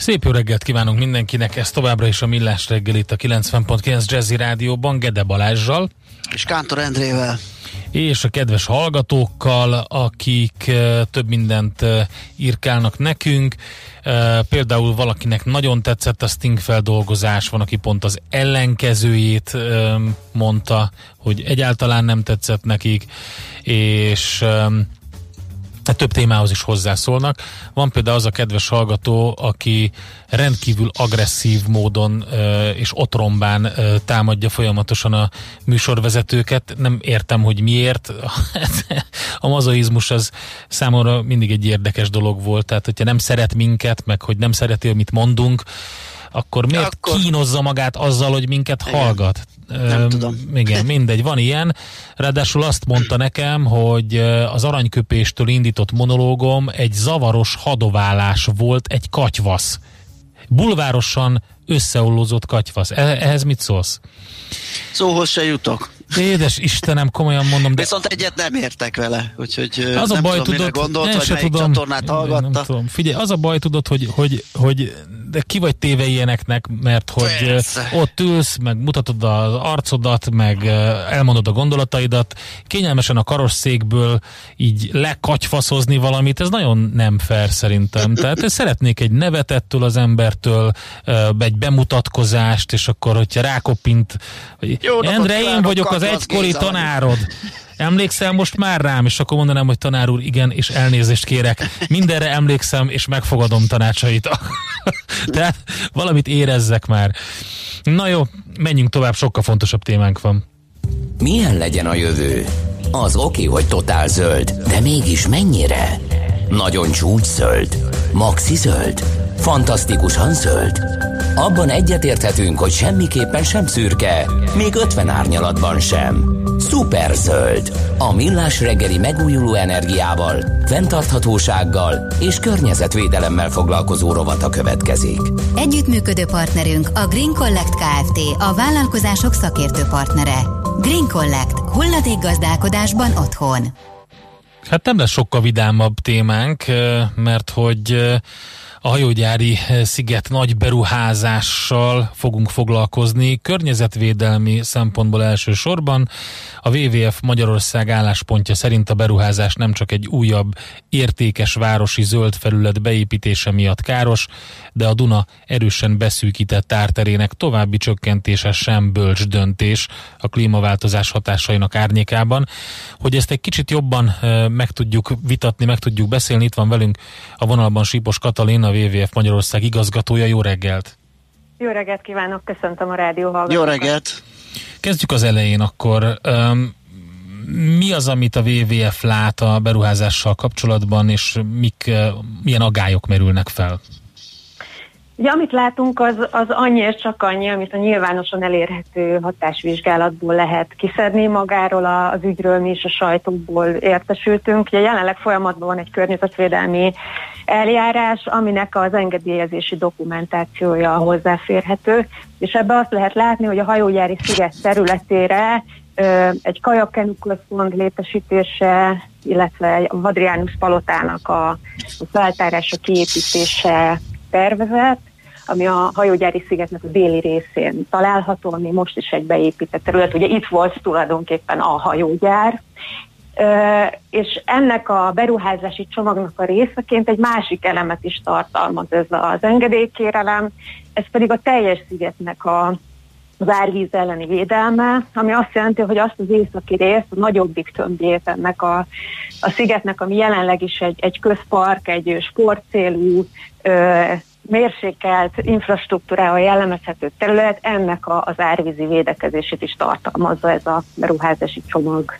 Szép jó reggelt kívánunk mindenkinek, ez továbbra is a Millás reggel itt a 90.9 Jazzy Rádióban, Gede Balázsjal. És Kántor Endrével. És a kedves hallgatókkal, akik több mindent írkálnak nekünk. Például valakinek nagyon tetszett a Sting feldolgozás, van, aki pont az ellenkezőjét mondta, hogy egyáltalán nem tetszett nekik, és tehát több témához is hozzászólnak. Van például az a kedves hallgató, aki rendkívül agresszív módon és otrombán támadja folyamatosan a műsorvezetőket. Nem értem, hogy miért. a mazoizmus az számomra mindig egy érdekes dolog volt. Tehát, hogyha nem szeret minket, meg hogy nem szereti, amit mondunk, akkor miért akkor... kínozza magát azzal, hogy minket igen. hallgat? Nem tudom. Igen, mindegy, van ilyen. Ráadásul azt mondta nekem, hogy az aranyköpéstől indított monológom egy zavaros hadoválás volt, egy katyvasz. Bulvárosan összeollózott katyvasz. E- ehhez mit szólsz? Szóhoz se jutok. Édes Istenem, komolyan mondom. De... Viszont egyet nem értek vele, úgyhogy az a baj, tudom, tudod, gondolt, vagy tudom, csatornát hallgatta. Nem tudom. Figyelj, az a baj, tudod, hogy, hogy, hogy de ki vagy téve ilyeneknek, mert hogy Persze. ott ülsz, meg mutatod az arcodat, meg elmondod a gondolataidat, kényelmesen a karosszékből így lekatyfaszozni valamit, ez nagyon nem fair szerintem. Tehát én szeretnék egy nevet ettől az embertől, egy bemutatkozást, és akkor, hogyha rákopint, hogy Jó, Endre, én vagyok az egykori tanárod. Emlékszel most már rám, és akkor mondanám, hogy tanár úr, igen, és elnézést kérek. Mindenre emlékszem, és megfogadom tanácsait. Tehát valamit érezzek már. Na jó, menjünk tovább, sokkal fontosabb témánk van. Milyen legyen a jövő? Az oké, hogy totál zöld, de mégis mennyire? Nagyon csúcs zöld? Maxi zöld? Fantasztikusan zöld? Abban egyetérthetünk, hogy semmiképpen sem szürke, még 50 árnyalatban sem. Szuper zöld. A millás reggeli megújuló energiával, fenntarthatósággal és környezetvédelemmel foglalkozó rovata következik. Együttműködő partnerünk a Green Collect Kft. A vállalkozások szakértő partnere. Green Collect. Hulladék gazdálkodásban otthon. Hát nem lesz sokkal vidámabb témánk, mert hogy a hajógyári eh, sziget nagy beruházással fogunk foglalkozni, környezetvédelmi szempontból elsősorban. A WWF Magyarország álláspontja szerint a beruházás nem csak egy újabb értékes városi zöld felület beépítése miatt káros, de a Duna erősen beszűkített árterének további csökkentése sem bölcs döntés a klímaváltozás hatásainak árnyékában. Hogy ezt egy kicsit jobban eh, meg tudjuk vitatni, meg tudjuk beszélni, itt van velünk a vonalban Sípos Katalin, a WWF Magyarország igazgatója. Jó reggelt! Jó reggelt kívánok, köszöntöm a rádió hallgatókat. Jó reggelt! Kezdjük az elején akkor. Mi az, amit a WWF lát a beruházással kapcsolatban, és mik, milyen agályok merülnek fel? Ugye, amit látunk, az, az annyi és csak annyi, amit a nyilvánosan elérhető hatásvizsgálatból lehet kiszedni magáról az ügyről, mi is a sajtóból értesültünk. Ugye jelenleg folyamatban van egy környezetvédelmi eljárás, aminek az engedélyezési dokumentációja hozzáférhető, és ebbe azt lehet látni, hogy a hajógyári sziget területére egy kajakkenu központ létesítése, illetve a Vadriánus palotának a, a feltárása, kiépítése tervezett, ami a hajógyári szigetnek a déli részén található, ami most is egy beépített terület. Ugye itt volt tulajdonképpen a hajógyár, és ennek a beruházási csomagnak a részeként egy másik elemet is tartalmaz ez az engedélykérelem, ez pedig a teljes szigetnek a, az elleni védelme, ami azt jelenti, hogy azt az északi részt, a nagyobbik tömbjét ennek a, a szigetnek, ami jelenleg is egy, egy közpark, egy sportcélú, mérsékelt infrastruktúrával jellemezhető terület, ennek a, az árvízi védekezését is tartalmazza ez a beruházási csomag.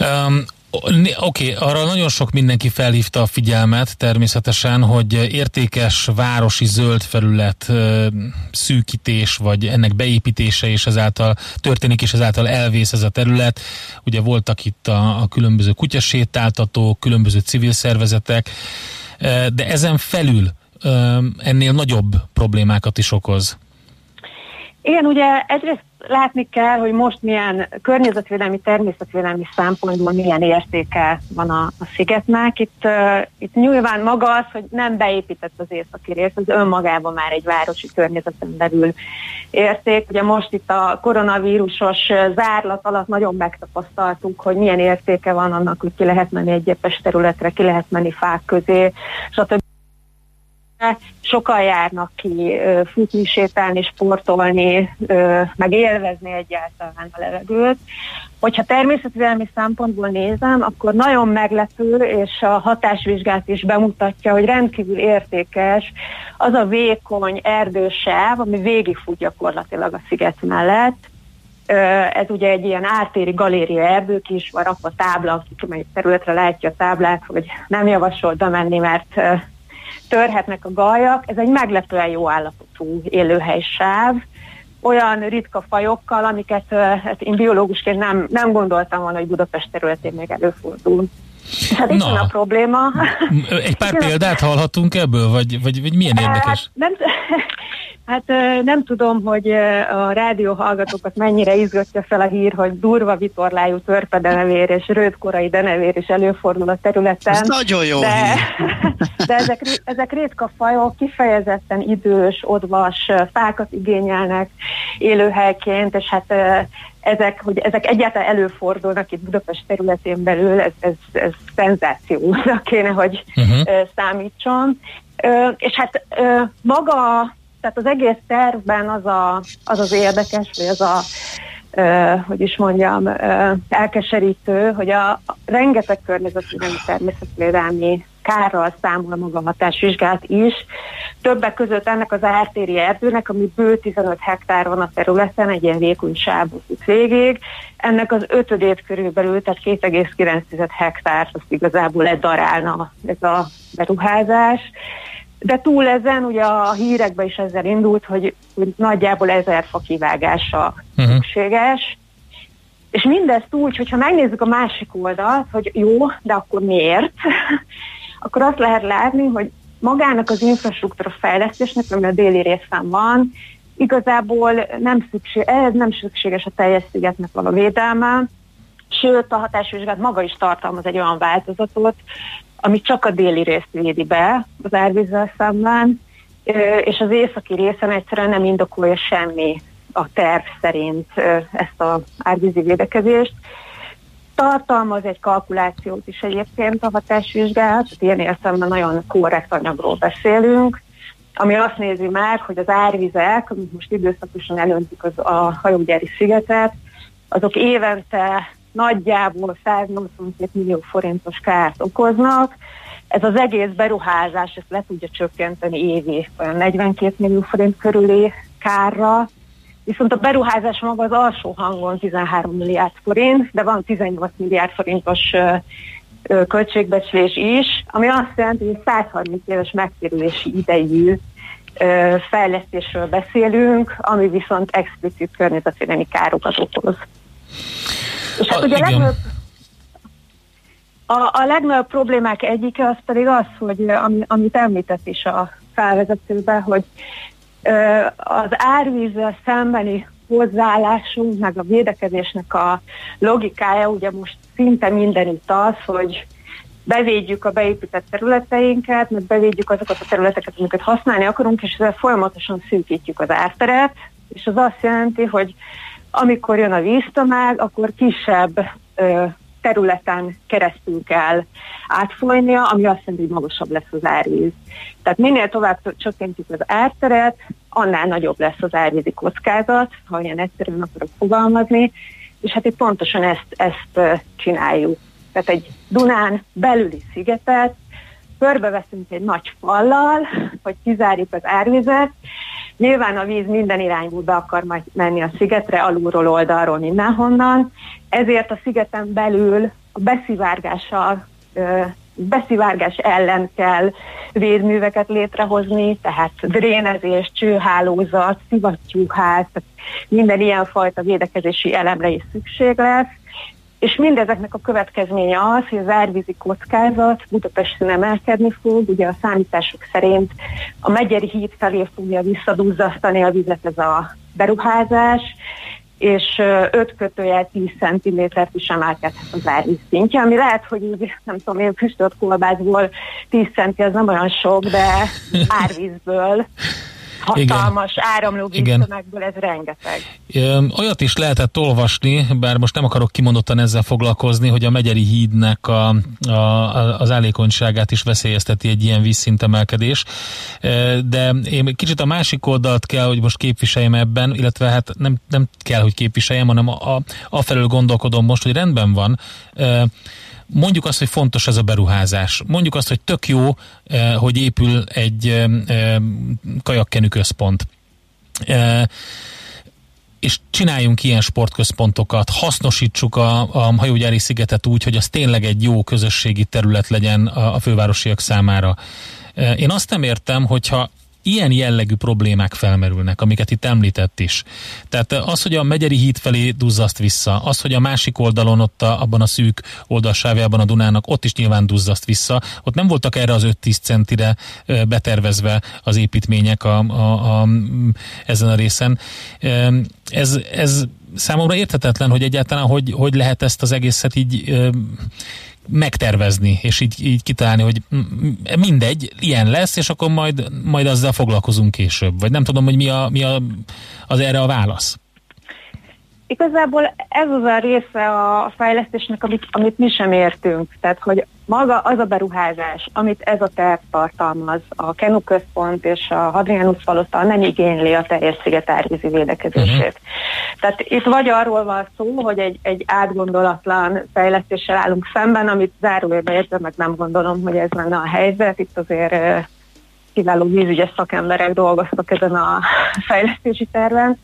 Um, Oké, okay, arra nagyon sok mindenki felhívta a figyelmet természetesen, hogy értékes városi zöld felület szűkítés, vagy ennek beépítése és ezáltal történik, és ezáltal elvész ez a terület. Ugye voltak itt a, a különböző kutyasétáltatók, különböző civil szervezetek, de ezen felül ennél nagyobb problémákat is okoz. Igen, ugye egyrészt látni kell, hogy most milyen környezetvédelmi, természetvédelmi szempontból milyen értéke van a, a szigetnek. Itt, uh, itt nyilván maga az, hogy nem beépített az északi rész, az önmagában már egy városi környezeten belül érték. Ugye most itt a koronavírusos zárlat alatt nagyon megtapasztaltuk, hogy milyen értéke van annak, hogy ki lehet menni egy területre, ki lehet menni fák közé, stb sokan járnak ki futni, sétálni, sportolni, meg élvezni egyáltalán a levegőt. Hogyha természetvédelmi szempontból nézem, akkor nagyon meglepő, és a hatásvizsgát is bemutatja, hogy rendkívül értékes az a vékony erdősáv, ami végigfut gyakorlatilag a sziget mellett. Ez ugye egy ilyen ártéri galéria erdők is, van rakva tábla, akik melyik területre látja a táblát, hogy nem javasol bemenni, mert törhetnek a gajak. Ez egy meglepően jó állapotú élőhelysáv, olyan ritka fajokkal, amiket hát én biológusként nem, nem gondoltam volna, hogy Budapest területén még előfordul. Hát itt van a probléma. Egy pár példát hallhatunk ebből, vagy, vagy, vagy milyen érdekes? Hát, nem, Hát nem tudom, hogy a rádió hallgatókat mennyire izgatja fel a hír, hogy durva vitorlájú törpedenevér és rövidkorai denevér is előfordul a területen. Ez nagyon jó de, de ezek, ezek ritka fajok, kifejezetten idős, odvas fákat igényelnek élőhelyként, és hát ezek, hogy ezek egyáltalán előfordulnak itt Budapest területén belül, ez, ez, ez szenzációnak kéne, hogy uh-huh. számítson. És hát maga tehát az egész tervben az a, az, az érdekes, vagy az a, uh, hogy is mondjam, uh, elkeserítő, hogy a, a rengeteg környezetvédelmi természetvédelmi kárral számol maga a hatásvizsgát is. Többek között ennek az ártéri erdőnek, ami bő 15 hektár van a területen, egy ilyen vékony sávú végig, ennek az ötödét körülbelül, tehát 2,9 hektár, az igazából ledarálna ez a beruházás. De túl ezen, ugye a hírekben is ezzel indult, hogy, hogy nagyjából ezer fa kivágása uh-huh. szükséges, és mindezt úgy, hogyha megnézzük a másik oldalt, hogy jó, de akkor miért, akkor azt lehet látni, hogy magának az infrastruktúra fejlesztésnek, ami a déli részen van, igazából nem szükség, ez nem szükséges a teljes szigetnek a védelme, sőt a hatásvizsgát maga is tartalmaz egy olyan változatot, ami csak a déli részt védi be az árvízzel szemben, és az északi részen egyszerűen nem indokolja semmi a terv szerint ezt az árvízi védekezést. Tartalmaz egy kalkulációt is egyébként a hatásvizsgálat, ilyen értelemben nagyon korrekt anyagról beszélünk, ami azt nézi már, hogy az árvizek, amik most időszakosan elöntik az, a hajógyári szigetet, azok évente nagyjából 182 millió forintos kárt okoznak. Ez az egész beruházás ezt le tudja csökkenteni évi olyan 42 millió forint körüli kárra, Viszont a beruházás maga az alsó hangon 13 milliárd forint, de van 18 milliárd forintos költségbecslés is, ami azt jelenti, hogy 130 éves megtérülési idejű fejlesztésről beszélünk, ami viszont explicit környezetvédelmi károkat okoz. És hát a, ugye legnagyobb, a, a legnagyobb problémák egyike az pedig az, hogy ami, amit említett is a felvezetőben, hogy ö, az árvízzel szembeni hozzáállásunk, meg a védekezésnek a logikája ugye most szinte mindenütt az, hogy bevédjük a beépített területeinket, meg bevédjük azokat a területeket, amiket használni akarunk, és ezzel folyamatosan szűkítjük az árteret, és az azt jelenti, hogy amikor jön a víztömeg, akkor kisebb ö, területen keresztül kell átfolynia, ami azt jelenti, hogy magasabb lesz az árvíz. Tehát minél tovább csökkentjük az árteret, annál nagyobb lesz az árvízi kockázat, ha ilyen egyszerűen akarok fogalmazni, és hát itt pontosan ezt, ezt csináljuk. Tehát egy Dunán belüli szigetet körbeveszünk egy nagy fallal, hogy kizárjuk az árvizet, Nyilván a víz minden irányból be akar majd menni a szigetre, alulról, oldalról, mindenhonnan. Ezért a szigeten belül a beszivárgással beszivárgás ellen kell védműveket létrehozni, tehát drénezés, csőhálózat, szivattyúház, minden ilyen fajta védekezési elemre is szükség lesz, és mindezeknek a következménye az, hogy az árvízi kockázat Budapesten emelkedni fog, ugye a számítások szerint a Megyeri híd felé fogja visszaduzzasztani a vizet ez a beruházás, és 5 kötőjel 10 cm-t is emelkedhet az árvíz szintje, ami lehet, hogy így, nem tudom én, füstölt kolbászból 10 cm az nem olyan sok, de árvízből hatalmas Igen. áramló víztömegből, ez rengeteg. Olyat is lehetett olvasni, bár most nem akarok kimondottan ezzel foglalkozni, hogy a Megyeri hídnek a, a, az állékonyságát is veszélyezteti egy ilyen vízszintemelkedés, de én kicsit a másik oldalt kell, hogy most képviseljem ebben, illetve hát nem, nem kell, hogy képviseljem, hanem a, a, afelől gondolkodom most, hogy rendben van, mondjuk azt, hogy fontos ez a beruházás. Mondjuk azt, hogy tök jó, eh, hogy épül egy eh, eh, kajakkenű központ és csináljunk ilyen sportközpontokat, hasznosítsuk a, a hajógyári szigetet úgy, hogy az tényleg egy jó közösségi terület legyen a, a fővárosiak számára. Én azt nem értem, hogyha ilyen jellegű problémák felmerülnek, amiket itt említett is. Tehát az, hogy a Megyeri híd felé duzzaszt vissza, az, hogy a másik oldalon, ott a, abban a szűk oldalsávjában a Dunának, ott is nyilván duzzaszt vissza. Ott nem voltak erre az 5-10 centire betervezve az építmények a, a, a, ezen a részen. Ez, ez számomra érthetetlen, hogy egyáltalán hogy, hogy lehet ezt az egészet így megtervezni, és így, így kitalálni, hogy mindegy, ilyen lesz, és akkor majd, majd azzal foglalkozunk később. Vagy nem tudom, hogy mi, a, mi a, az erre a válasz. Igazából ez az a része a fejlesztésnek, amit, amit mi sem értünk. Tehát, hogy maga az a beruházás, amit ez a terv tartalmaz, a Kenu központ és a Hadrianus palota nem igényli a teljes sziget árvízi védekezését. Uh-huh. Tehát itt vagy arról van szó, hogy egy, egy átgondolatlan fejlesztéssel állunk szemben, amit zárójelbe értem, meg nem gondolom, hogy ez lenne a helyzet. Itt azért kiváló vízügyes szakemberek dolgoztak ezen a fejlesztési terven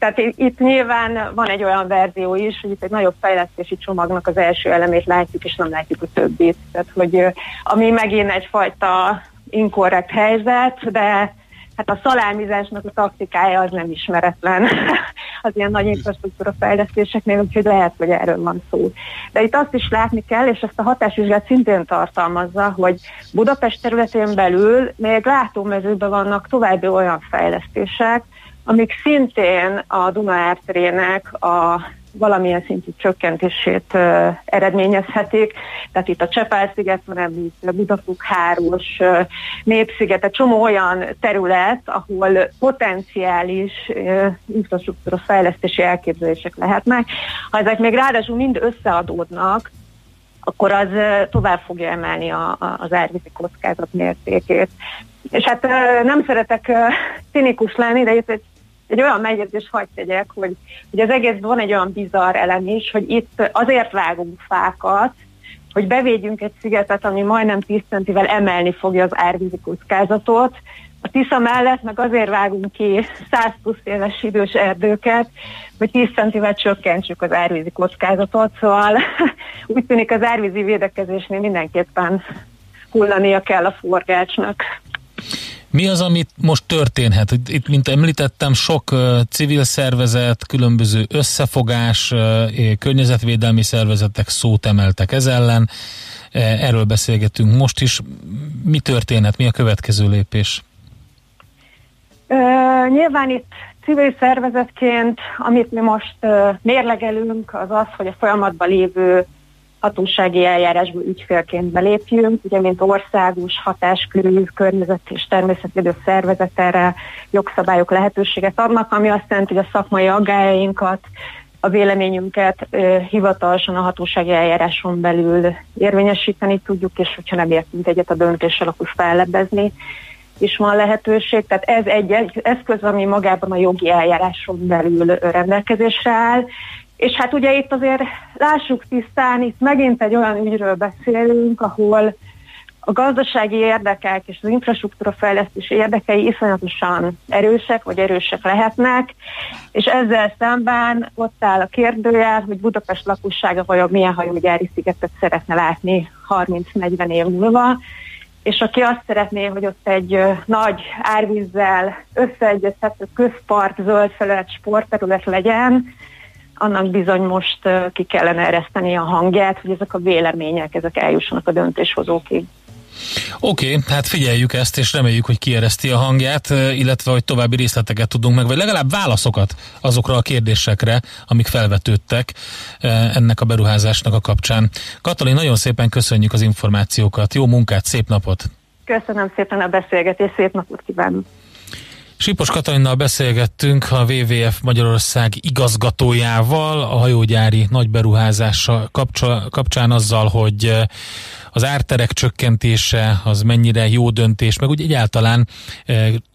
tehát itt nyilván van egy olyan verzió is, hogy itt egy nagyobb fejlesztési csomagnak az első elemét látjuk, és nem látjuk a többit. Tehát, hogy ami megint egyfajta inkorrekt helyzet, de hát a szalámizásnak a taktikája az nem ismeretlen az ilyen nagy infrastruktúra fejlesztéseknél, úgyhogy lehet, hogy erről van szó. De itt azt is látni kell, és ezt a hatásvizsgát szintén tartalmazza, hogy Budapest területén belül még látómezőben vannak további olyan fejlesztések, amik szintén a Duna árterének a valamilyen szintű csökkentését uh, eredményezhetik. Tehát itt a Csepel-sziget van említve, Budafok háros, uh, Népsziget, egy csomó olyan terület, ahol potenciális uh, infrastruktúra fejlesztési elképzelések lehetnek. Ha ezek még ráadásul mind összeadódnak, akkor az tovább fogja emelni a, a, az árvízi kockázat mértékét. És hát nem szeretek cinikus lenni, de itt egy egy olyan megjegyzés hagyd tegyek, hogy, hogy az egész van egy olyan bizarr elem is, hogy itt azért vágunk fákat, hogy bevédjünk egy szigetet, ami majdnem 10 centivel emelni fogja az árvízi kockázatot. A Tisza mellett meg azért vágunk ki 100 plusz éves idős erdőket, hogy 10 centivel csökkentsük az árvízi kockázatot, szóval úgy tűnik az árvízi védekezésnél mindenképpen hullania kell a forgácsnak. Mi az, amit most történhet? Itt, mint említettem, sok civil szervezet, különböző összefogás, környezetvédelmi szervezetek szót emeltek ez ellen. Uh, erről beszélgetünk most is. Mi történhet? Mi a következő lépés? Uh, nyilván itt civil szervezetként, amit mi most uh, mérlegelünk, az az, hogy a folyamatban lévő hatósági eljárásból ügyfélként belépjünk, ugye mint országos hatáskörű környezet és természetvédő szervezet erre jogszabályok lehetőséget adnak, ami azt jelenti, hogy a szakmai aggájainkat, a véleményünket hivatalosan a hatósági eljáráson belül érvényesíteni tudjuk, és hogyha nem értünk egyet a döntéssel, akkor fellebbezni is van lehetőség. Tehát ez egy eszköz, ami magában a jogi eljáráson belül rendelkezésre áll, és hát ugye itt azért lássuk tisztán, itt megint egy olyan ügyről beszélünk, ahol a gazdasági érdekek és az infrastruktúra fejlesztés érdekei iszonyatosan erősek, vagy erősek lehetnek, és ezzel szemben ott áll a kérdőjel, hogy Budapest lakossága vajon milyen hajógyári szigetet szeretne látni 30-40 év múlva, és aki azt szeretné, hogy ott egy nagy árvízzel összeegyezhető közpart, zöld felület, sportterület legyen, annak bizony most ki kellene ereszteni a hangját, hogy ezek a vélemények, ezek eljussanak a döntéshozókig. Oké, okay, hát figyeljük ezt, és reméljük, hogy kiereszti a hangját, illetve hogy további részleteket tudunk meg, vagy legalább válaszokat azokra a kérdésekre, amik felvetődtek ennek a beruházásnak a kapcsán. Katalin, nagyon szépen köszönjük az információkat, jó munkát, szép napot! Köszönöm szépen a beszélgetést, szép napot kívánok! Sipos Katalinnal beszélgettünk a WWF Magyarország igazgatójával a hajógyári nagyberuházása kapcsán azzal, hogy az árterek csökkentése az mennyire jó döntés, meg úgy egyáltalán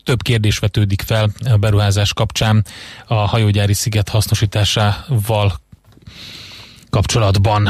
több kérdés vetődik fel a beruházás kapcsán a hajógyári sziget hasznosításával kapcsolatban.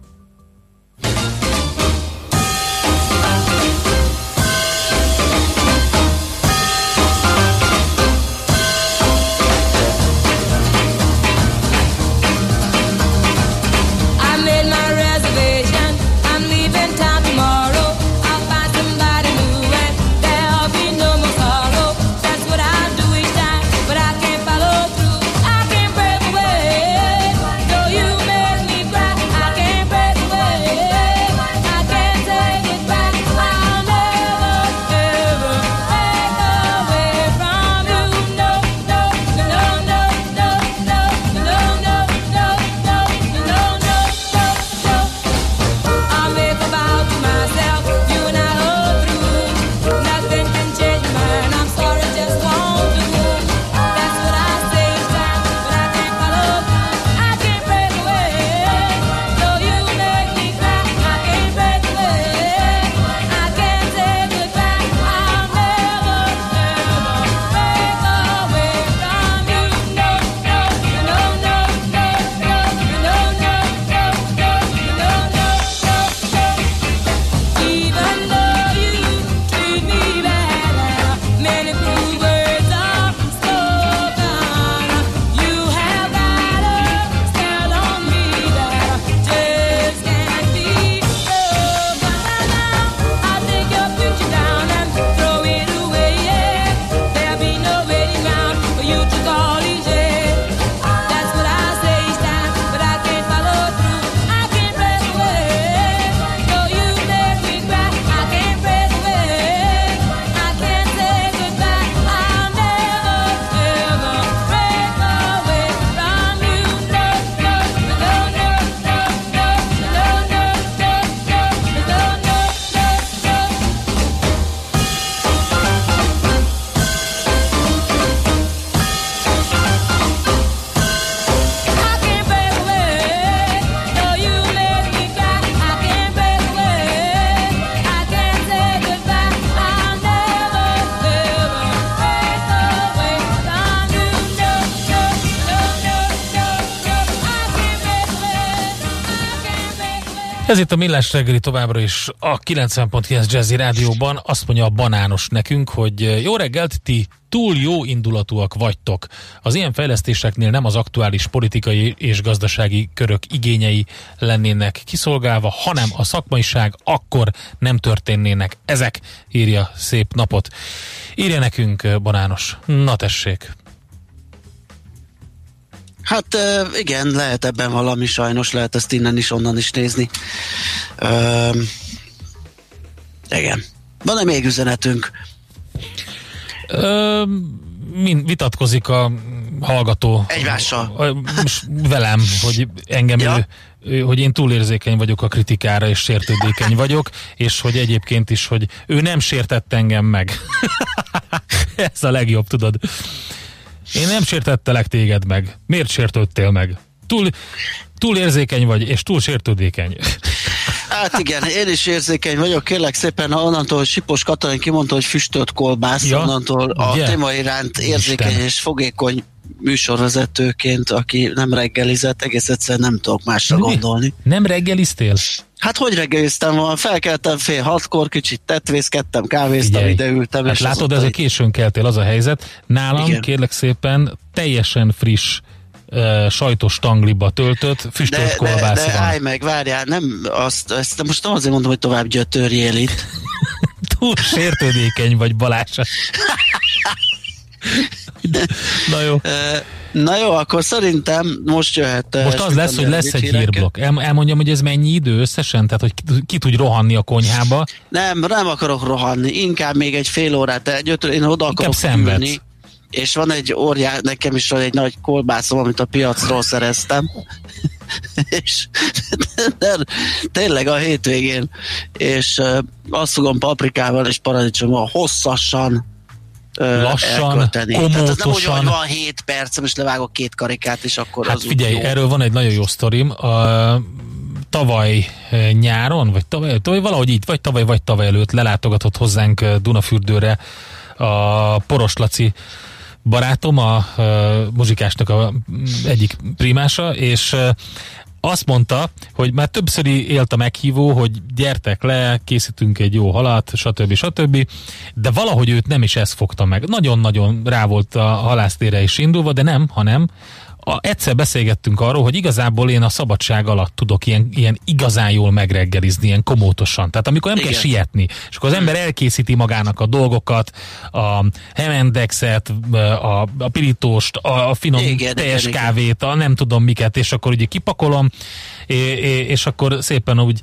Ez itt a Millás reggeli továbbra is a 90.9 Jazzy Rádióban. Azt mondja a banános nekünk, hogy jó reggelt, ti túl jó indulatúak vagytok. Az ilyen fejlesztéseknél nem az aktuális politikai és gazdasági körök igényei lennének kiszolgálva, hanem a szakmaiság, akkor nem történnének ezek, írja szép napot. Írja nekünk, banános. Na tessék. Hát igen, lehet ebben valami sajnos, lehet ezt innen is, onnan is nézni. Uh, igen. Van-e még üzenetünk? Ö, min, vitatkozik a hallgató Egymással. velem, hogy engem ja. ő, hogy én túlérzékeny vagyok a kritikára, és sértődékeny vagyok, és hogy egyébként is, hogy ő nem sértett engem meg. Ez a legjobb, tudod. Én nem sértettelek téged meg. Miért sértődtél meg? Túl, túl érzékeny vagy, és túl sértődékeny. Hát igen, én is érzékeny vagyok, kérlek szépen, onnantól, hogy Sipos Katalin kimondta, hogy füstölt kolbász, ja, onnantól a ugye? téma iránt érzékeny Isten. és fogékony műsorvezetőként, aki nem reggelizett, egész egyszerűen nem tudok másra Mi? gondolni. Nem reggeliztél? Hát hogy reggeliztem van? Felkeltem fél hatkor, kicsit tetvészkedtem, kávéztam, ide ültem. Hát és látod, ez a későn keltél, az a helyzet. Nálam, Igen. kérlek szépen, teljesen friss uh, sajtos tangliba töltött, füstölt kolbász de, de állj meg, várjál, nem azt, ezt most nem azért mondom, hogy tovább gyötörjél itt. Túl sértődékeny vagy Balázs. Na jó. Na jó, akkor szerintem most jöhet... Most az lesz, hogy lesz egy hírblokk. El, elmondjam, hogy ez mennyi idő összesen? Tehát, hogy ki, ki tudj rohanni a konyhába? Nem, nem akarok rohanni. Inkább még egy fél órát, egy öt, én oda akarok ülni. És van egy óriás, nekem is van egy nagy kolbászom, amit a piacról szereztem. és de, tényleg a hétvégén, és uh, azt fogom paprikával és paradicsommal hosszasan lassan, elkölteni. komótosan. Tehát nem úgy, hogy van 7 perc, most levágok két karikát, és akkor hát az figyelj, jó. erről van egy nagyon jó sztorim. A, tavaly nyáron, vagy tavaly, tavaly valahogy így, vagy tavaly, vagy tavaly előtt lelátogatott hozzánk Dunafürdőre a Poros Laci barátom, a, a muzsikásnak a egyik primása, és azt mondta, hogy már többször élt a meghívó, hogy gyertek le, készítünk egy jó halat, stb. stb. De valahogy őt nem is ez fogta meg. Nagyon-nagyon rá volt a halásztére is indulva, de nem, hanem a, egyszer beszélgettünk arról, hogy igazából én a szabadság alatt tudok ilyen, ilyen igazán jól megreggelizni, ilyen komótosan. Tehát amikor nem Igen. kell sietni, és akkor az ember elkészíti magának a dolgokat, a hemendexet, a, a pirítóst, a, a finom Igen, teljes Igen. kávét, a nem tudom miket, és akkor ugye kipakolom, és, és akkor szépen úgy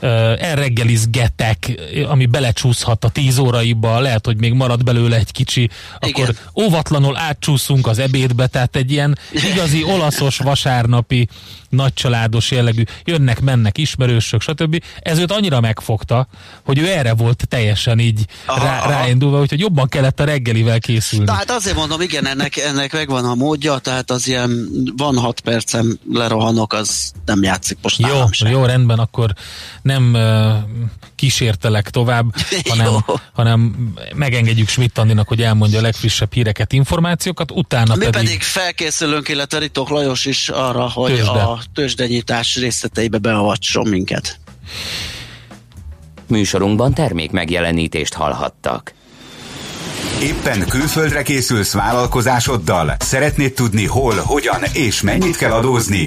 elreggelizgetek, ami belecsúszhat a tíz óraiba, lehet, hogy még marad belőle egy kicsi, akkor Igen. óvatlanul átcsúszunk az ebédbe, tehát egy ilyen igazi olaszos vasárnapi nagycsaládos jellegű, jönnek, mennek ismerősök, stb. Ez őt annyira megfogta, hogy ő erre volt teljesen így aha, rá, aha. ráindulva, úgyhogy jobban kellett a reggelivel készülni. Tehát azért mondom, igen, ennek, ennek megvan a módja, tehát az ilyen van hat percem lerohanok, az nem játszik most Jó, jó, rendben, akkor nem uh, kísértelek tovább, hanem, hanem megengedjük Schmidt Andinak, hogy elmondja a legfrissebb híreket, információkat, utána Mi pedig... pedig felkészülünk, illetve Ritok Lajos is arra, hogy Tőzsde. a tőzsdenyítás részleteibe beavatson minket. Műsorunkban termék megjelenítést hallhattak. Éppen külföldre készülsz vállalkozásoddal? Szeretnéd tudni hol, hogyan és mennyit kell adózni?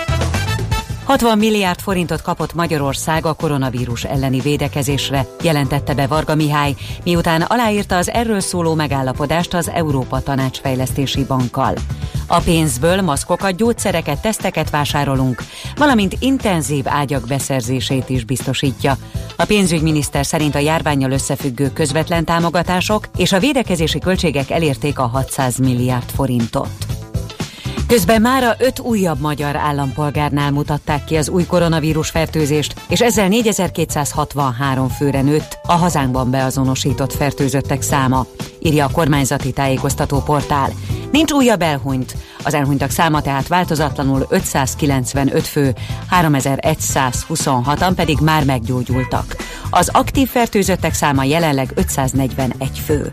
60 milliárd forintot kapott Magyarország a koronavírus elleni védekezésre, jelentette be Varga Mihály, miután aláírta az erről szóló megállapodást az Európa Tanács Fejlesztési Bankkal. A pénzből maszkokat, gyógyszereket, teszteket vásárolunk, valamint intenzív ágyak beszerzését is biztosítja. A pénzügyminiszter szerint a járványjal összefüggő közvetlen támogatások és a védekezési költségek elérték a 600 milliárd forintot. Közben mára öt újabb magyar állampolgárnál mutatták ki az új koronavírus fertőzést, és ezzel 4263 főre nőtt a hazánkban beazonosított fertőzöttek száma, írja a kormányzati tájékoztató portál. Nincs újabb elhunyt, az elhunytak száma tehát változatlanul 595 fő, 3126-an pedig már meggyógyultak. Az aktív fertőzöttek száma jelenleg 541 fő.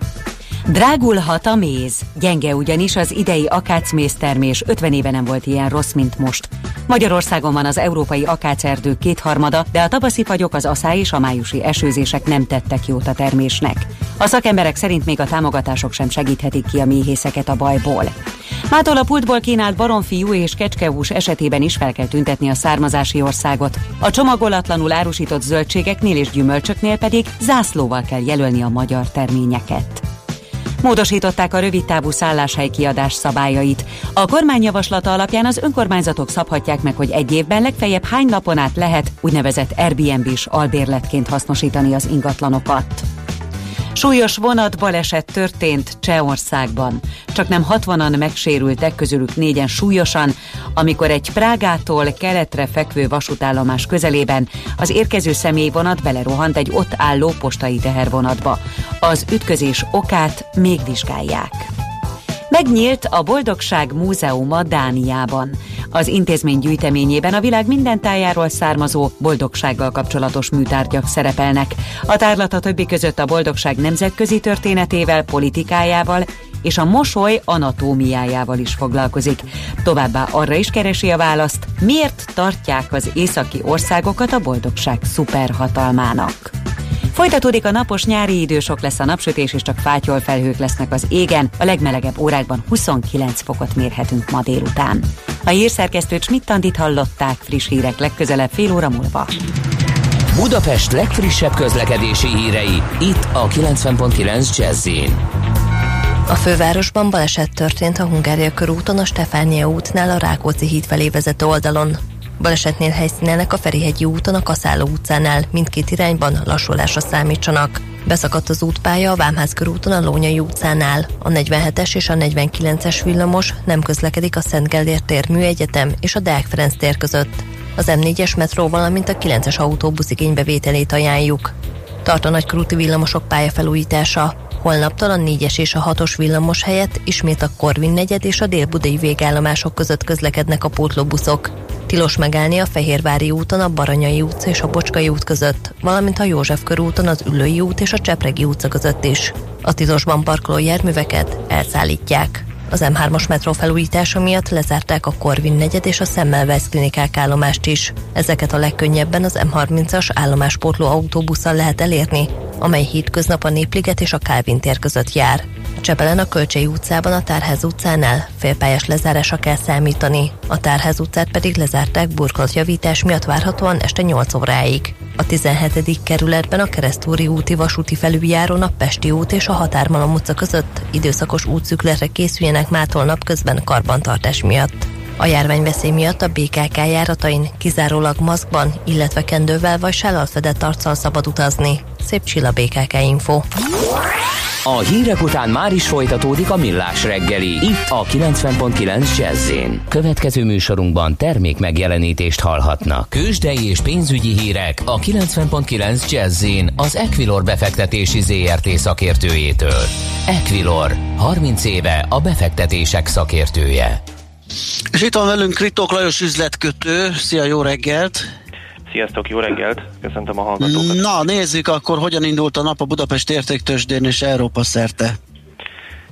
Drágulhat a méz. Gyenge ugyanis az idei akácméz termés 50 éve nem volt ilyen rossz, mint most. Magyarországon van az európai akácerdő kétharmada, de a tavaszi fagyok, az aszály és a májusi esőzések nem tettek jót a termésnek. A szakemberek szerint még a támogatások sem segíthetik ki a méhészeket a bajból. Mától a pultból kínált baromfiú és kecskehús esetében is fel kell tüntetni a származási országot. A csomagolatlanul árusított zöldségeknél és gyümölcsöknél pedig zászlóval kell jelölni a magyar terményeket. Módosították a rövidtávú szálláshely kiadás szabályait. A kormányjavaslata alapján az önkormányzatok szabhatják meg, hogy egy évben legfeljebb hány napon át lehet úgynevezett Airbnb-s albérletként hasznosítani az ingatlanokat. Súlyos vonat baleset történt Csehországban. Csak nem 60-an megsérültek, közülük négyen súlyosan, amikor egy Prágától keletre fekvő vasútállomás közelében az érkező személyvonat belerohant egy ott álló postai tehervonatba. Az ütközés okát még vizsgálják. Megnyílt a Boldogság Múzeuma Dániában. Az intézmény gyűjteményében a világ minden tájáról származó boldogsággal kapcsolatos műtárgyak szerepelnek. A tárlat a többi között a boldogság nemzetközi történetével, politikájával és a mosoly anatómiájával is foglalkozik. Továbbá arra is keresi a választ, miért tartják az északi országokat a boldogság szuperhatalmának. Folytatódik a napos nyári idősok lesz a napsütés, és csak fátyol felhők lesznek az égen. A legmelegebb órákban 29 fokot mérhetünk ma délután. A hírszerkesztő Csmittandit hallották friss hírek legközelebb fél óra múlva. Budapest legfrissebb közlekedési hírei, itt a 90.9 jazz a fővárosban baleset történt a Hungária körúton a Stefánia útnál a Rákóczi híd felé vezető oldalon. Balesetnél helyszínenek a Ferihegyi úton a Kaszáló utcánál, mindkét irányban lassulásra számítsanak. Beszakadt az útpálya a Vámház körúton a Lónyai utcánál. A 47-es és a 49-es villamos nem közlekedik a Szent Gellért tér műegyetem és a Deák Ferenc tér között. Az M4-es metró, valamint a 9-es autóbusz igénybevételét ajánljuk. Tart a nagykörúti villamosok pályafelújítása. Holnaptól a 4-es és a 6-os villamos helyett ismét a Korvin negyed és a délbudai végállomások között közlekednek a pótlóbuszok. Tilos megállni a Fehérvári úton, a Baranyai utca és a Bocskai út között, valamint a József körúton az Üllői út és a Csepregi utca között is. A tilosban parkoló járműveket elszállítják. Az M3-as metró felújítása miatt lezárták a Korvin negyed és a Semmelweis klinikák állomást is. Ezeket a legkönnyebben az M30-as állomáspótló autóbusszal lehet elérni, amely hétköznap a Népliget és a Kálvin tér között jár. Csepelen a Kölcsei utcában a Tárház utcánál félpályás lezárásra kell számítani, a Tárház utcát pedig lezárták burkolatjavítás miatt várhatóan este 8 óráig. A 17. kerületben a Keresztúri úti vasúti felüljáron a Pesti út és a Határmalom utca között időszakos útszükletre készüljenek mától napközben karbantartás miatt. A járványveszély miatt a BKK járatain kizárólag maszkban, illetve kendővel vagy sállal fedett arccal szabad utazni. Szép csilla BKK Info. A hírek után már is folytatódik a millás reggeli. Itt a 90.9 jazz Következő műsorunkban termék megjelenítést hallhatnak. Kősdei és pénzügyi hírek a 90.9 jazz az Equilor befektetési ZRT szakértőjétől. Equilor, 30 éve a befektetések szakértője. És itt van velünk Kritok Lajos üzletkötő. Szia, jó reggelt! Sziasztok, jó reggelt! Köszöntöm a hallgatókat! Na, nézzük akkor, hogyan indult a nap a Budapest értéktősdén és Európa szerte.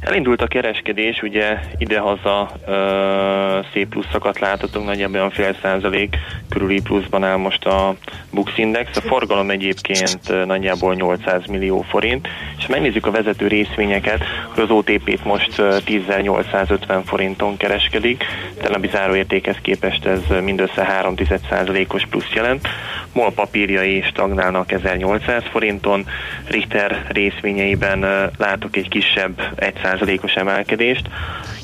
Elindult a kereskedés, ugye idehaza ö, szép pluszokat láthatunk, nagyjából olyan fél százalék körüli pluszban áll most a Bux Index. A forgalom egyébként nagyjából 800 millió forint, és megnézzük a vezető részvényeket, akkor az OTP-t most 10.850 forinton kereskedik, tegnapi záróértékhez képest ez mindössze 3 os plusz jelent. MOL papírjai stagnálnak 1800 forinton, Richter részvényeiben látok egy kisebb 1%-os emelkedést,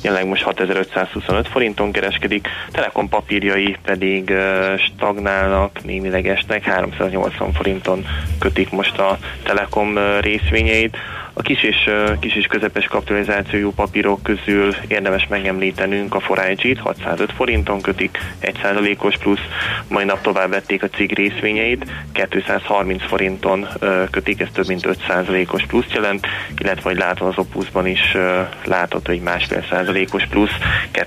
jelenleg most 6525 forinton kereskedik, Telekom papírjai pedig stagnálnak, némileg esnek, 380 forinton kötik most a Telekom részvényeit. A kis és, kis és közepes kapitalizációjú papírok közül érdemes megemlítenünk a Forage-t, 605 forinton kötik, 1%-os plusz, mai nap tovább vették a cig részvényeit, 230 forinton kötik, ez több mint 5%-os plusz jelent, illetve hogy látva az Opusban is látható egy másfél százalékos plusz,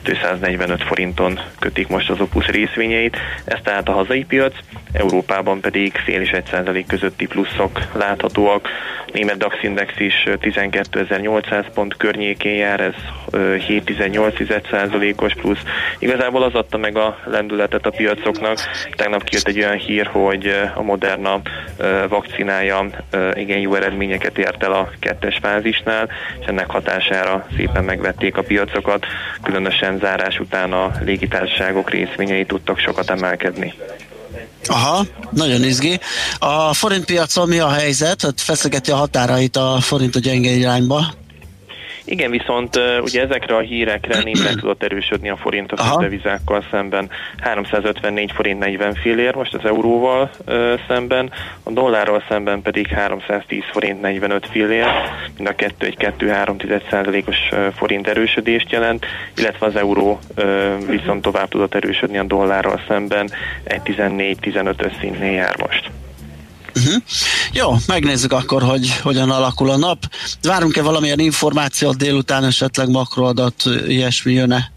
245 forinton kötik most az Opus részvényeit, ez tehát a hazai piac, Európában pedig fél és egy százalék közötti pluszok láthatóak. Német DAX Index is 12.800 pont környékén jár, ez 7-18%-os plusz. Igazából az adta meg a lendületet a piacoknak. Tegnap kijött egy olyan hír, hogy a Moderna vakcinája igen jó eredményeket ért el a kettes fázisnál, és ennek hatására szépen megvették a piacokat, különösen zárás után a légitársaságok részvényei tudtak sokat emelkedni. Aha, nagyon izgi. A forint piacon mi a helyzet? Hát feszegeti a határait a forint a gyenge irányba? Igen, viszont ugye ezekre a hírekre nem tudott erősödni a forint a devizákkal szemben. 354 forint 40 fillér most az euróval szemben, a dollárral szemben pedig 310 forint 45 fillér, mind a kettő egy 2-3 os forint erősödést jelent, illetve az euró viszont tovább tudott erősödni a dollárral szemben, egy 14-15 szintnél jár most. Uh-huh. Jó, megnézzük akkor, hogy hogyan alakul a nap. Várunk-e valamilyen információt délután, esetleg makroadat, ilyesmi jön-e?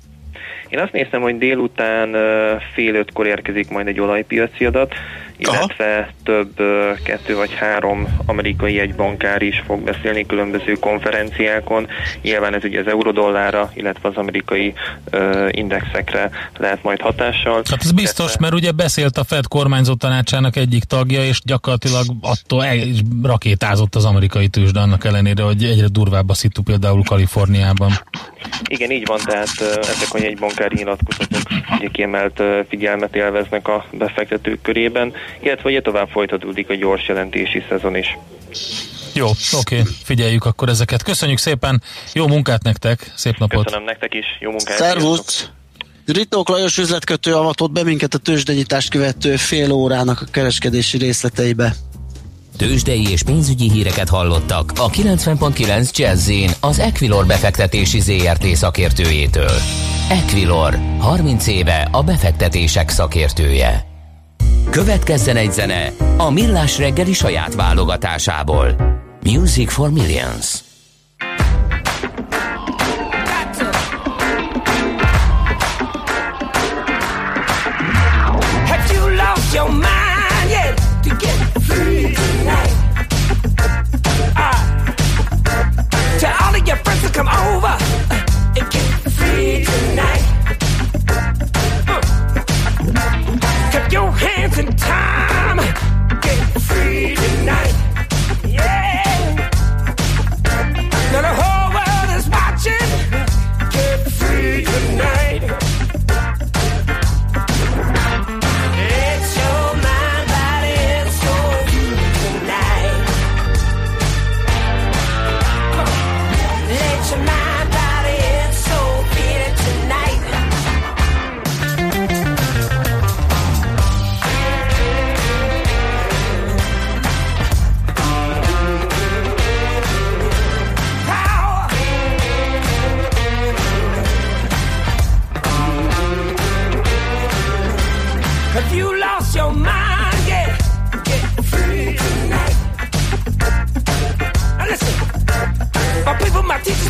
Én azt néztem, hogy délután fél ötkor érkezik majd egy olajpiaci adat, illetve Aha. több kettő vagy három amerikai egybankár is fog beszélni különböző konferenciákon. Nyilván ez ugye az eurodollára, illetve az amerikai uh, indexekre lehet majd hatással. Hát ez biztos, mert ugye beszélt a Fed kormányzó tanácsának egyik tagja, és gyakorlatilag attól rakétázott az amerikai tőzsde annak ellenére, hogy egyre durvább a szitu például Kaliforniában. Igen, így van, tehát ezek a jegybankári nyilatkozatok ugye kiemelt figyelmet élveznek a befektetők körében illetve ugye tovább folytatódik a gyors jelentési szezon is. Jó, oké, figyeljük akkor ezeket. Köszönjük szépen, jó munkát nektek, szép napot! Köszönöm nektek is, jó munkát! Szervusz! Ritók Lajos üzletkötő avatott be minket a tőzsdenyítást követő fél órának a kereskedési részleteibe. Tőzsdei és pénzügyi híreket hallottak a 90.9 jazz az Equilor befektetési ZRT szakértőjétől. Equilor, 30 éve a befektetések szakértője. Következzen egy zene a Millás reggeli saját válogatásából. Music for Millions. To come over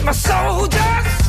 my soldiers. Let's get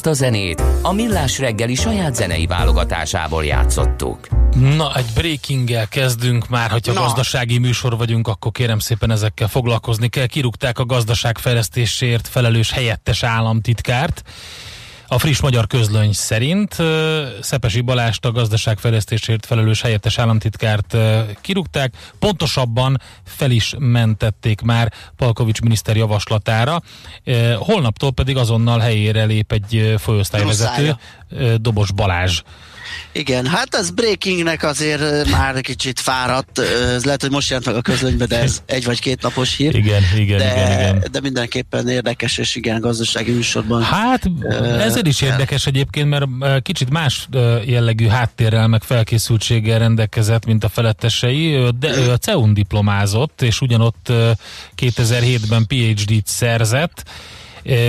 Ezt a zenét a Millás reggeli saját zenei válogatásából játszottuk. Na, egy breakinggel kezdünk már, hogyha Na. gazdasági műsor vagyunk, akkor kérem szépen ezekkel foglalkozni kell. Kirúgták a gazdaságfejlesztésért felelős helyettes államtitkárt. A friss magyar közlöny szerint Szepesi Balást a gazdaságfejlesztésért felelős helyettes államtitkárt kirúgták, pontosabban fel is mentették már Palkovics miniszter javaslatára. Holnaptól pedig azonnal helyére lép egy folyósztályvezető, Dobos Balázs. Igen, hát ez breakingnek azért már kicsit fáradt, ez lehet, hogy most jelent meg a közönybe, de ez egy vagy két napos hír. Igen, igen, de, igen, igen. De mindenképpen érdekes, és igen, gazdasági műsorban. Hát ezért is érdekes egyébként, mert kicsit más jellegű háttérrel, meg felkészültséggel rendelkezett, mint a felettesei. De ő a CEUN diplomázott, és ugyanott 2007-ben PhD-t szerzett,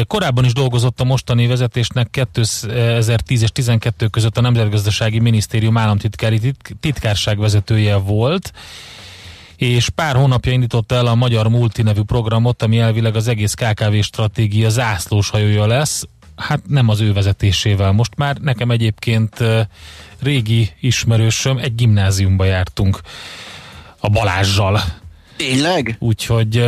Korábban is dolgozott a mostani vezetésnek 2010 és 12 között a Nemzetgazdasági Minisztérium államtitkári titkárság vezetője volt, és pár hónapja indította el a Magyar Multi nevű programot, ami elvileg az egész KKV stratégia zászlós hajója lesz, hát nem az ő vezetésével. Most már nekem egyébként régi ismerősöm, egy gimnáziumba jártunk a Balázsjal. Tényleg? Úgyhogy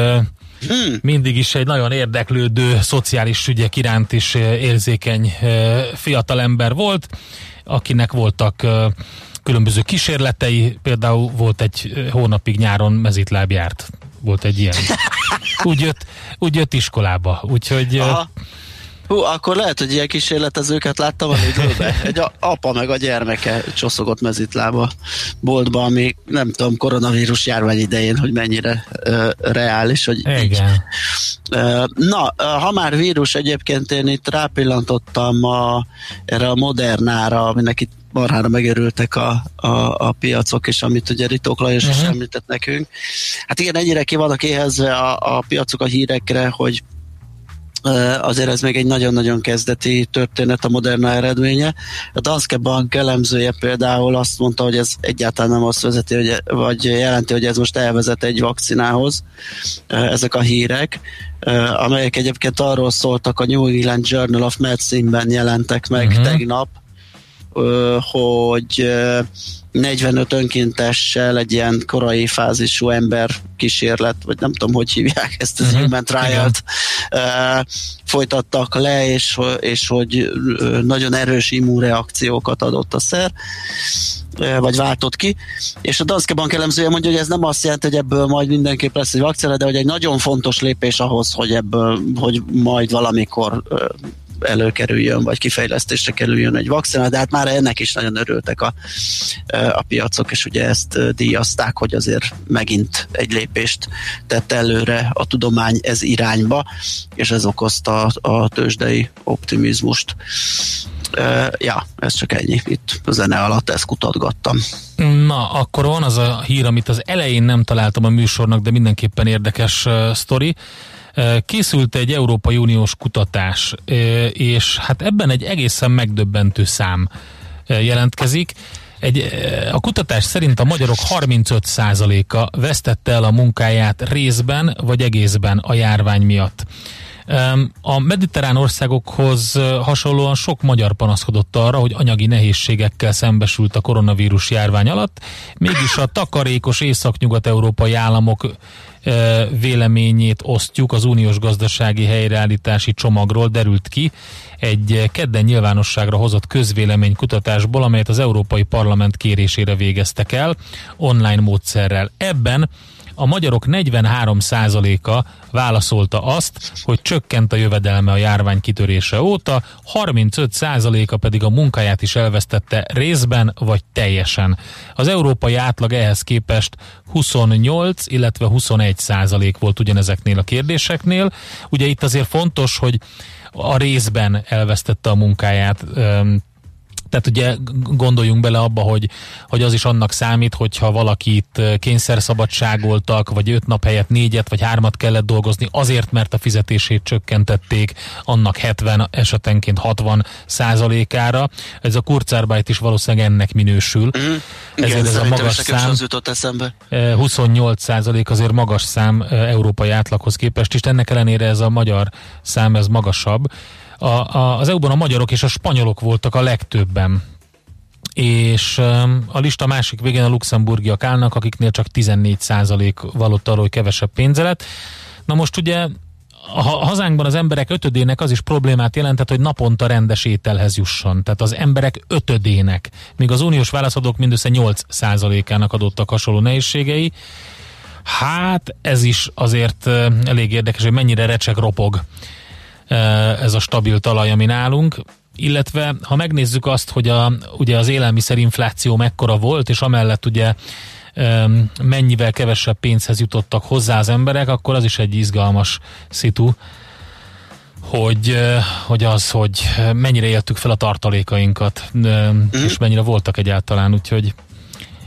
hmm. mindig is egy nagyon érdeklődő, szociális ügyek iránt is eh, érzékeny eh, fiatalember volt, akinek voltak eh, különböző kísérletei, például volt egy hónapig nyáron mezitláb járt. Volt egy ilyen. Úgy jött, úgy jött iskolába, úgyhogy... Aha Hú, akkor lehet, hogy ilyen kísérletezőket láttam a. Egy apa meg a gyermeke csoszogott mezitlába boltba, ami nem tudom, koronavírus járvány idején, hogy mennyire uh, reális, hogy Igen. Így. Uh, na, ha már vírus, egyébként én itt rápillantottam a, erre a Modernára, aminek itt marhára megörültek a, a, a piacok, és amit ugye Ritók Lajos uh-huh. is mhm. említett nekünk. Hát igen, ennyire ki vannak éhezve a, a piacok a hírekre, hogy azért ez még egy nagyon-nagyon kezdeti történet a Moderna eredménye. A Danske Bank elemzője például azt mondta, hogy ez egyáltalán nem azt vezeti, hogy, vagy jelenti, hogy ez most elvezet egy vakcinához, ezek a hírek, amelyek egyébként arról szóltak, a New England Journal of Medicine-ben jelentek meg uh-huh. tegnap, hogy 45 önkéntessel egy ilyen korai fázisú ember kísérlet, vagy nem tudom, hogy hívják ezt az uh-huh. human trial-t, uh, folytattak le, és, és hogy nagyon erős immunreakciókat adott a szer, vagy váltott ki. És a Danske Bank elemzője mondja, hogy ez nem azt jelenti, hogy ebből majd mindenképp lesz egy vakcina, de hogy egy nagyon fontos lépés ahhoz, hogy ebből, hogy majd valamikor előkerüljön, vagy kifejlesztésre kerüljön egy vakcina, de hát már ennek is nagyon örültek a, a piacok, és ugye ezt díjazták, hogy azért megint egy lépést tett előre a tudomány ez irányba, és ez okozta a tőzsdei optimizmust. Ja, ez csak ennyi. Itt a zene alatt ezt kutatgattam. Na, akkor van az a hír, amit az elején nem találtam a műsornak, de mindenképpen érdekes uh, sztori. Készült egy Európai Uniós kutatás, és hát ebben egy egészen megdöbbentő szám jelentkezik. Egy, a kutatás szerint a magyarok 35%-a vesztette el a munkáját részben vagy egészben a járvány miatt. A mediterrán országokhoz hasonlóan sok magyar panaszkodott arra, hogy anyagi nehézségekkel szembesült a koronavírus járvány alatt, mégis a takarékos észak-nyugat-európai államok véleményét osztjuk az uniós gazdasági helyreállítási csomagról derült ki egy kedden nyilvánosságra hozott közvéleménykutatásból, amelyet az Európai Parlament kérésére végeztek el online módszerrel. Ebben a magyarok 43%-a válaszolta azt, hogy csökkent a jövedelme a járvány kitörése óta, 35%-a pedig a munkáját is elvesztette részben vagy teljesen. Az európai átlag ehhez képest 28, illetve 21 százalék volt ugyanezeknél a kérdéseknél. Ugye itt azért fontos, hogy a részben elvesztette a munkáját tehát ugye gondoljunk bele abba, hogy, hogy az is annak számít, hogyha valakit kényszerszabadságoltak, vagy öt nap helyett négyet, vagy hármat kellett dolgozni, azért, mert a fizetését csökkentették annak 70, esetenként 60 százalékára. Ez a kurzarbeit is valószínűleg ennek minősül. Mm. Ezért Igen, ez a magas szám, az jutott eszembe. 28 százalék azért magas szám európai átlaghoz képest, és ennek ellenére ez a magyar szám, ez magasabb a, a, az EU-ban a magyarok és a spanyolok voltak a legtöbben és a lista másik végén a luxemburgiak állnak, akiknél csak 14% valott arról, hogy kevesebb pénze lett. Na most ugye a hazánkban az emberek ötödének az is problémát jelentett, hogy naponta rendes ételhez jusson. Tehát az emberek ötödének, míg az uniós válaszadók mindössze 8%-ának adottak hasonló nehézségei. Hát ez is azért elég érdekes, hogy mennyire recsek ropog ez a stabil talaj, ami nálunk illetve ha megnézzük azt, hogy a, ugye az élelmiszerinfláció mekkora volt, és amellett ugye mennyivel kevesebb pénzhez jutottak hozzá az emberek, akkor az is egy izgalmas szitu, hogy, hogy az, hogy mennyire éltük fel a tartalékainkat, mm. és mennyire voltak egyáltalán, úgyhogy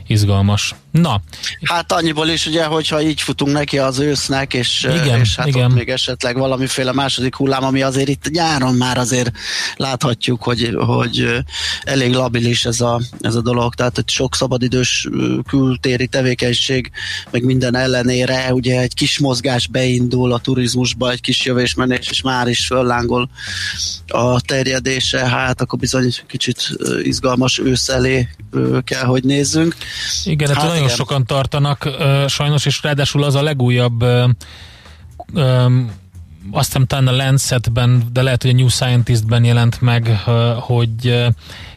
izgalmas. Na. Hát annyiból is ugye, hogyha így futunk neki az ősznek, és, igen, és hát igen. ott még esetleg valamiféle második hullám, ami azért itt nyáron már azért láthatjuk, hogy, hogy elég labilis ez a, ez a dolog, tehát hogy sok szabadidős kültéri tevékenység, meg minden ellenére ugye egy kis mozgás beindul a turizmusba, egy kis jövésmenés, és már is föllángol a terjedése, hát akkor bizony kicsit izgalmas ősz elé kell, hogy nézzünk. Igen, hát, hát nagyon igen. sokan tartanak, sajnos, és ráadásul az a legújabb azt hiszem talán a Lancetben, de lehet, hogy a New Scientistben jelent meg, hogy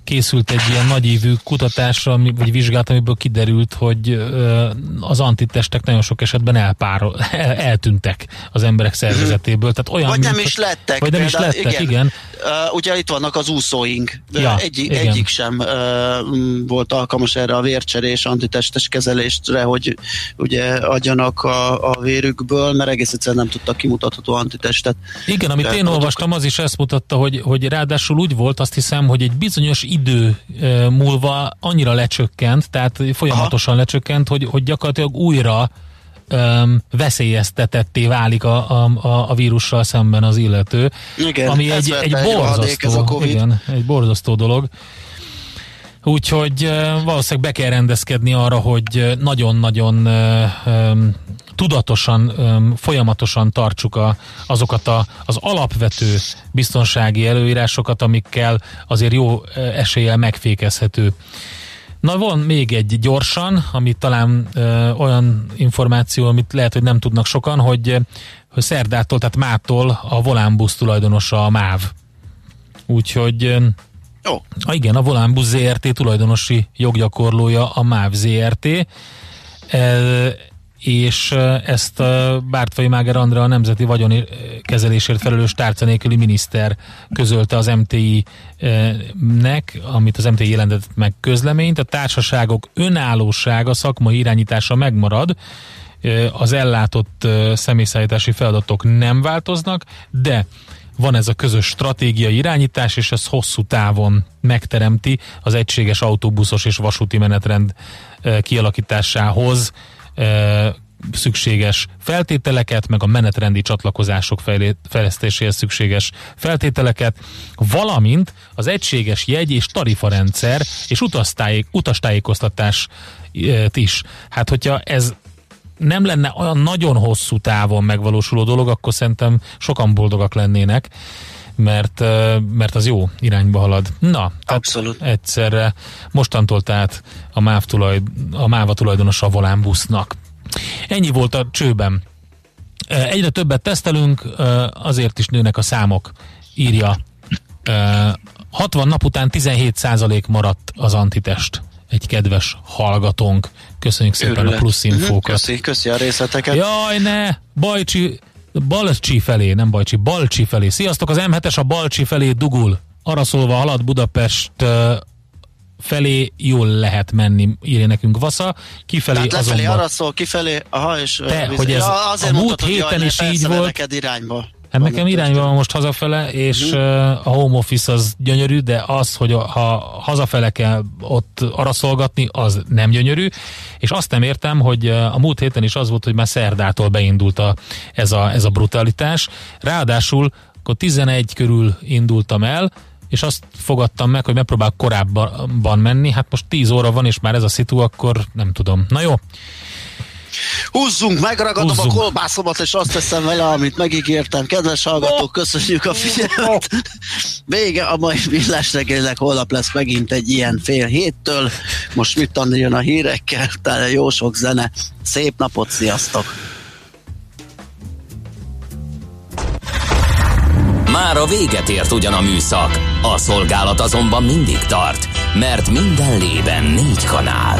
készült egy ilyen nagyívű kutatásra, vagy vizsgálat, amiből kiderült, hogy az antitestek nagyon sok esetben elpárol, el, eltűntek az emberek szervezetéből. Tehát olyan, vagy nem mint, is lettek. Vagy nem például, is lettek, igen. igen. Uh, ugye itt vannak az úszóink. Ja, egy, igen. Egyik sem uh, volt alkalmas erre a vércserés, antitestes kezelésre, hogy ugye adjanak a, a vérükből, mert egész egyszerűen nem tudtak kimutatható antitestet. Igen, amit én olvastam, az is ezt mutatta, hogy, hogy ráadásul úgy volt, azt hiszem, hogy egy bizonyos idő múlva annyira lecsökkent, tehát folyamatosan Aha. lecsökkent, hogy, hogy gyakorlatilag újra um, veszélyeztetetté válik a, a, a vírussal szemben az illető. Igen, ami egy, egy, borzasztó, igen, egy borzasztó dolog. Úgyhogy valószínűleg be kell rendezkedni arra, hogy nagyon-nagyon tudatosan, folyamatosan tartsuk a, azokat a, az alapvető biztonsági előírásokat, amikkel azért jó eséllyel megfékezhető Na van még egy gyorsan, ami talán ö, olyan információ, amit lehet, hogy nem tudnak sokan, hogy, hogy szerdától, tehát mától a Volánbusz tulajdonosa a MÁV. Úgyhogy Oh. A, igen, a Volánbusz ZRT tulajdonosi joggyakorlója a MÁV ZRT. E, és ezt Bártfai Máger Andra a Nemzeti Vagyoni Kezelésért felelős tárca nélküli miniszter közölte az MTI-nek, amit az MTI jelentett meg közleményt. A társaságok önállósága, szakmai irányítása megmarad, az ellátott személyszállítási feladatok nem változnak, de van ez a közös stratégiai irányítás, és ez hosszú távon megteremti az egységes autóbuszos és vasúti menetrend kialakításához szükséges feltételeket, meg a menetrendi csatlakozások fejlesztéséhez szükséges feltételeket, valamint az egységes jegy és tarifarendszer és utasztájék, utastájékoztatás is. Hát, hogyha ez nem lenne olyan nagyon hosszú távon megvalósuló dolog, akkor szerintem sokan boldogak lennének, mert, mert az jó irányba halad. Na, Abszolút. egyszerre mostantól tehát a MÁV tulajd, a MÁVA tulajdonos a volánbusznak. Ennyi volt a csőben. Egyre többet tesztelünk, azért is nőnek a számok, írja. 60 nap után 17% maradt az antitest egy kedves hallgatónk. Köszönjük szépen Örület. a plusz infókat. Köszi, köszi a részleteket. Jaj, ne! Bajcsi, Balcsi felé, nem Bajcsi, Balcsi felé. Sziasztok, az M7-es a Balcsi felé dugul. Arra szólva halad Budapest felé jól lehet menni, írja nekünk Vasza, kifelé Tehát lefelé azonban... arra szól, kifelé, aha, és... Te, hogy ez ja, a múlt mondtad, héten is így volt. Irányba. Hát nekem irányba van most hazafele, és uh-huh. a home office az gyönyörű, de az, hogy ha hazafele kell ott araszolgatni, az nem gyönyörű, és azt nem értem, hogy a múlt héten is az volt, hogy már szerdától beindult a, ez, a, ez a brutalitás. Ráadásul akkor 11 körül indultam el, és azt fogadtam meg, hogy megpróbál korábban menni, hát most 10 óra van, és már ez a szitu, akkor nem tudom. Na jó, Húzzunk, megragadom Húzzunk. a kolbászomat, és azt teszem vele, amit megígértem. Kedves hallgatók, köszönjük a figyelmet. Vége a mai villás reggelnek, holnap lesz megint egy ilyen fél héttől. Most mit jön a hírekkel, tele jó sok zene. Szép napot, sziasztok! Már a véget ért ugyan a műszak, a szolgálat azonban mindig tart, mert minden lében négy kanál.